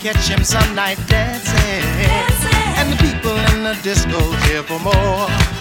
catch him some night dancing. dancing. And the people in the disco here for more.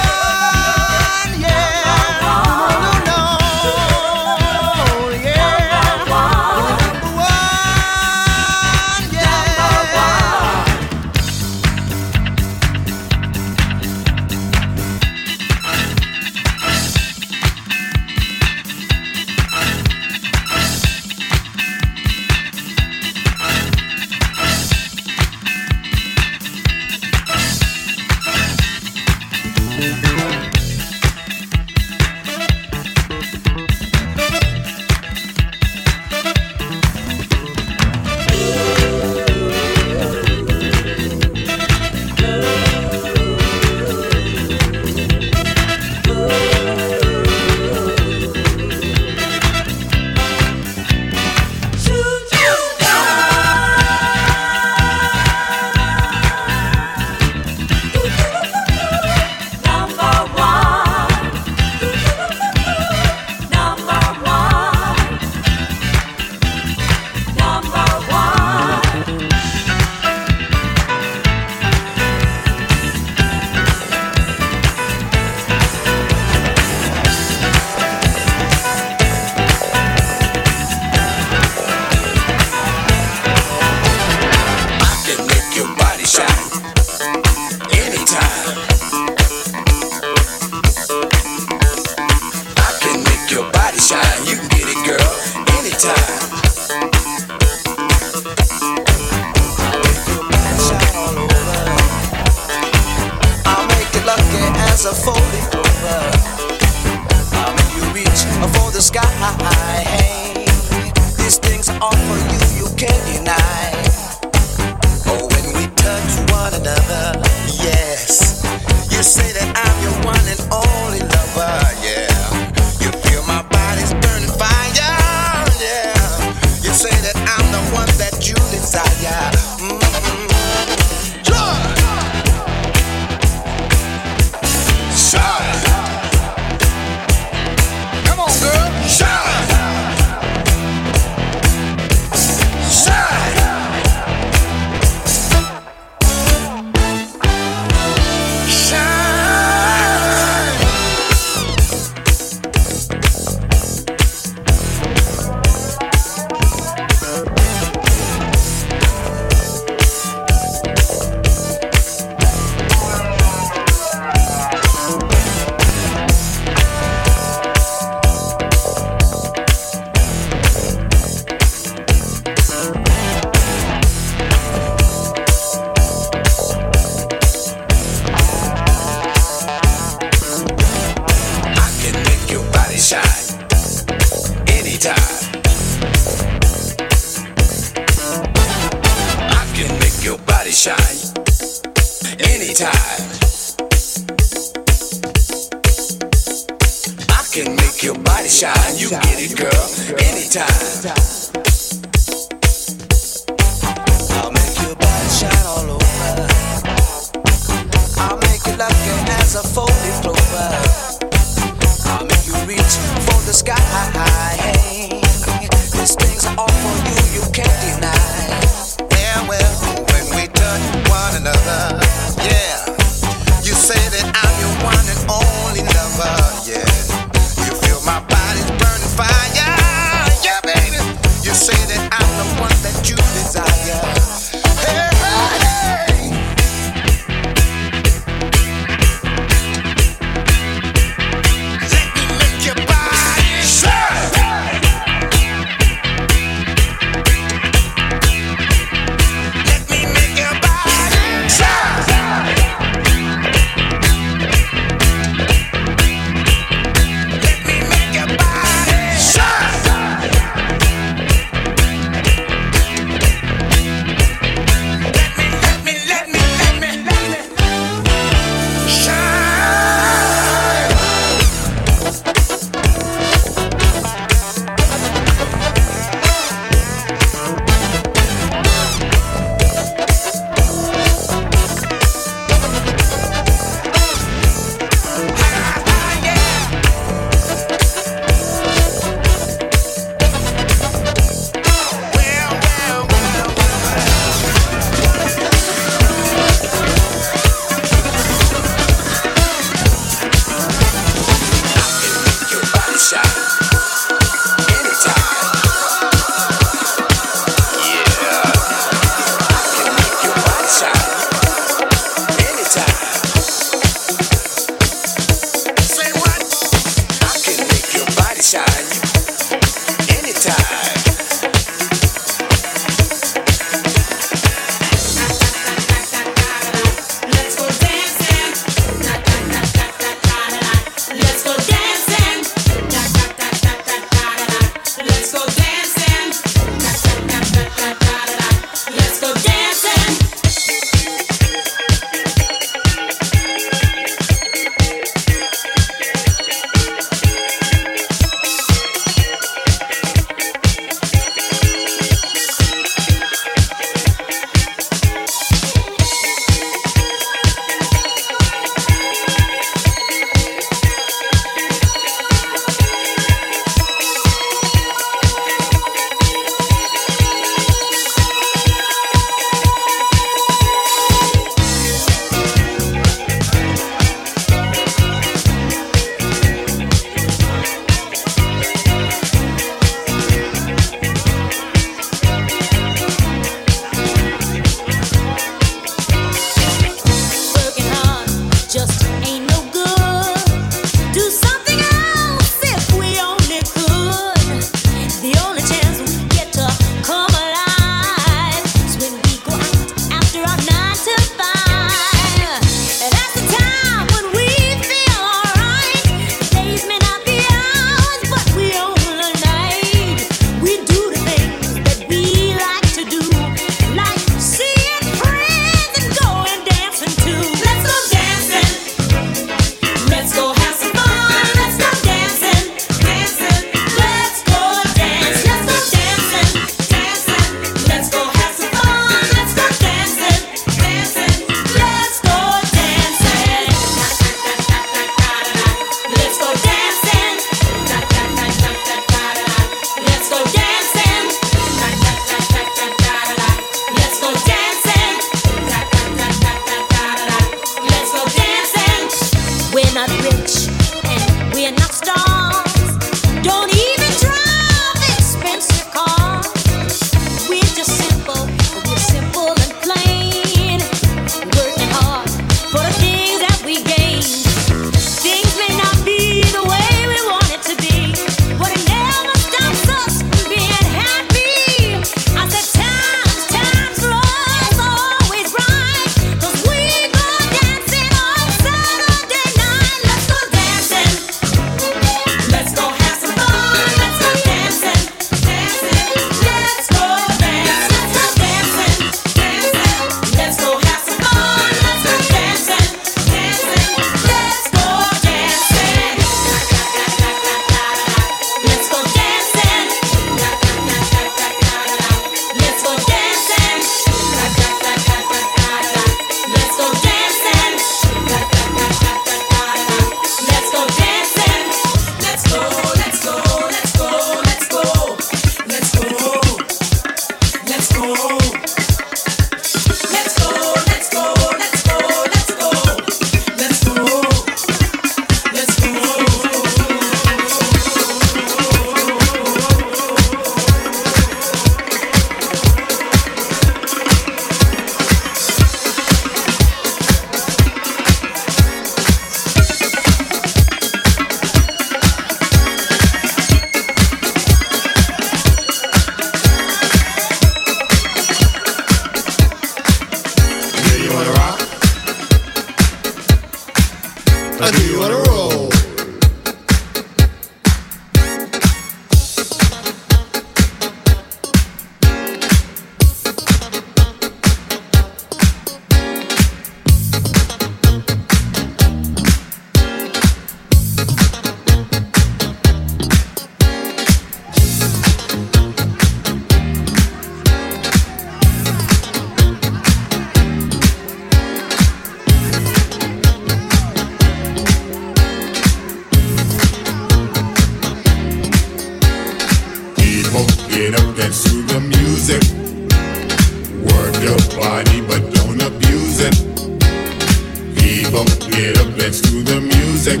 music.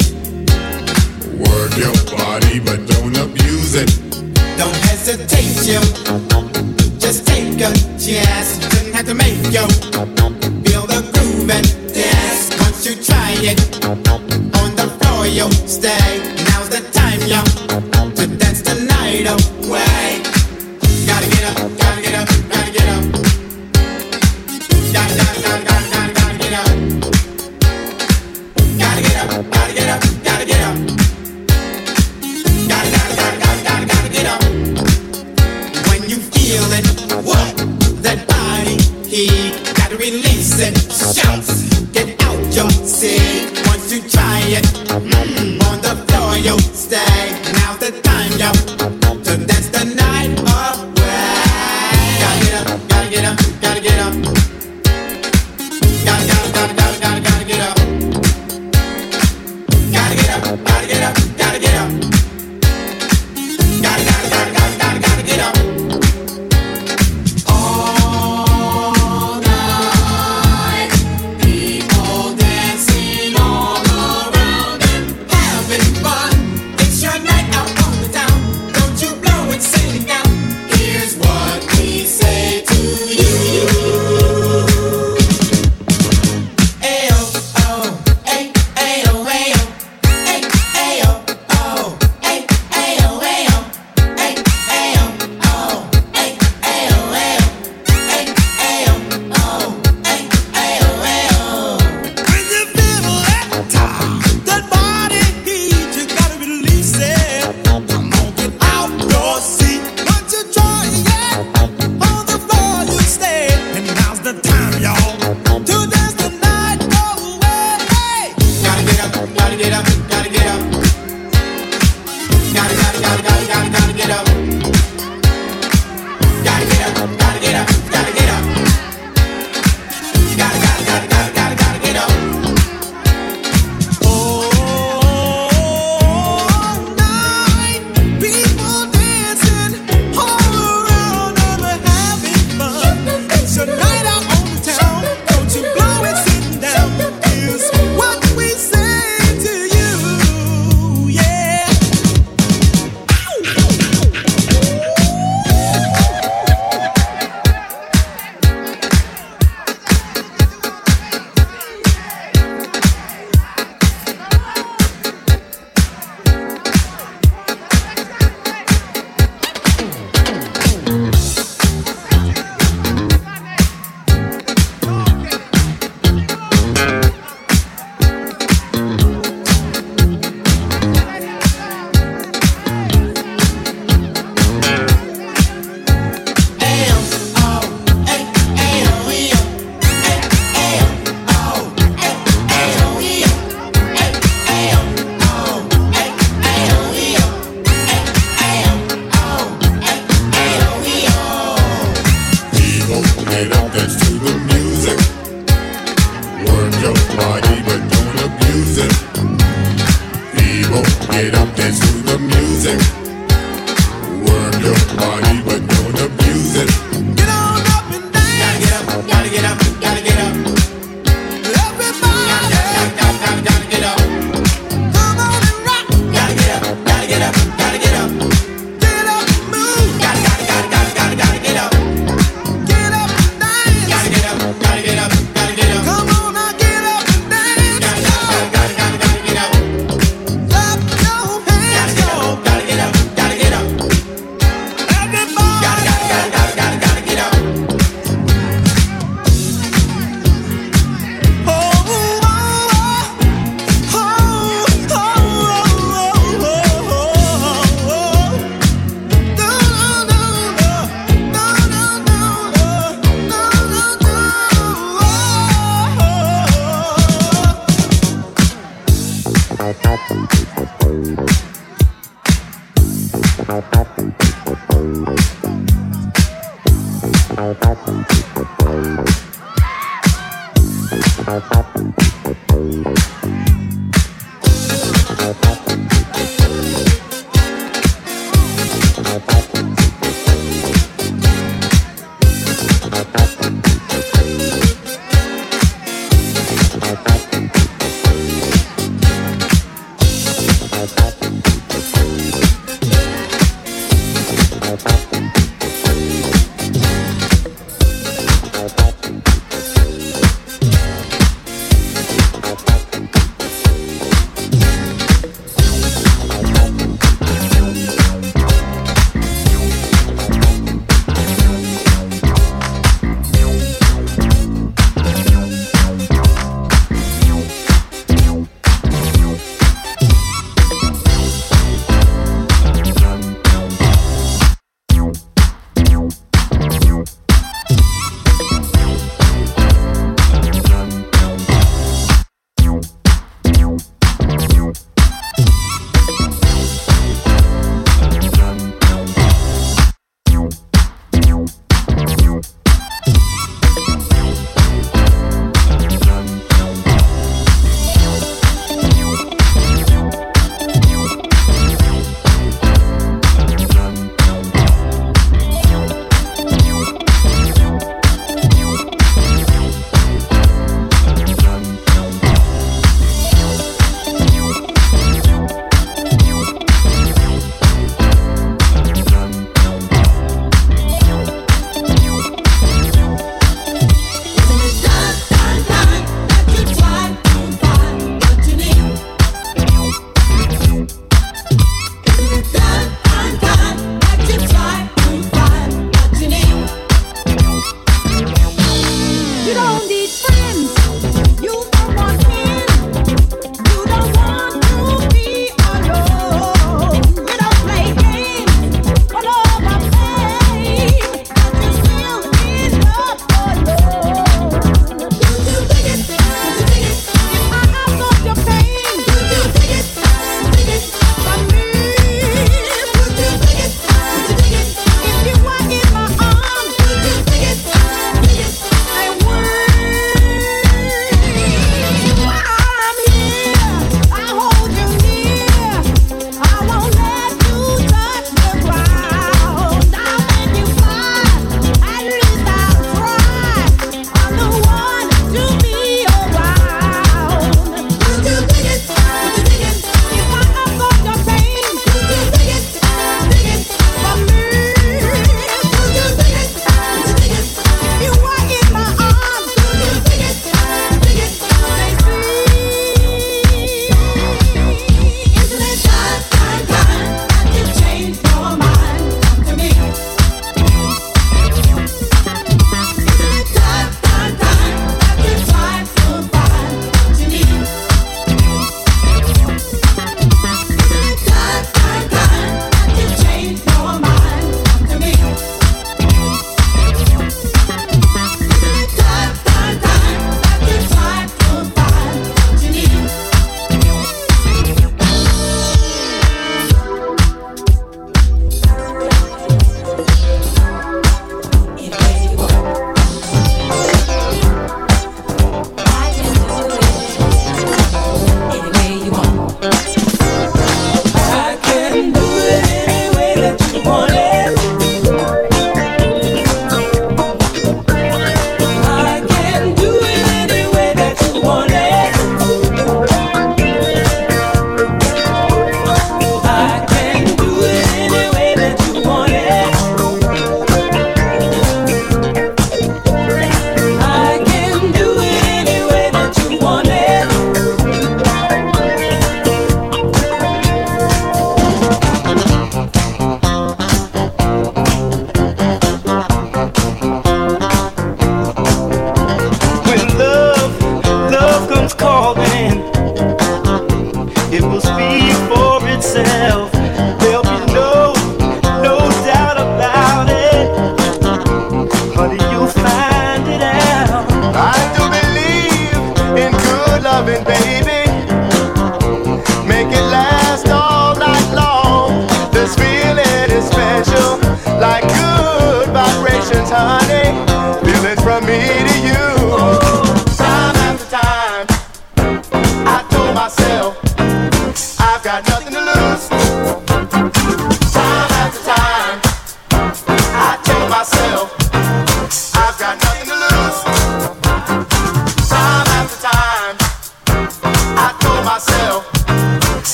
Work your body, but don't abuse it. Don't hesitate, yo. Just take a chance. Doesn't have to make yo. Feel the groove and dance. Once you try it, on the floor You stay. Now's the time, yo.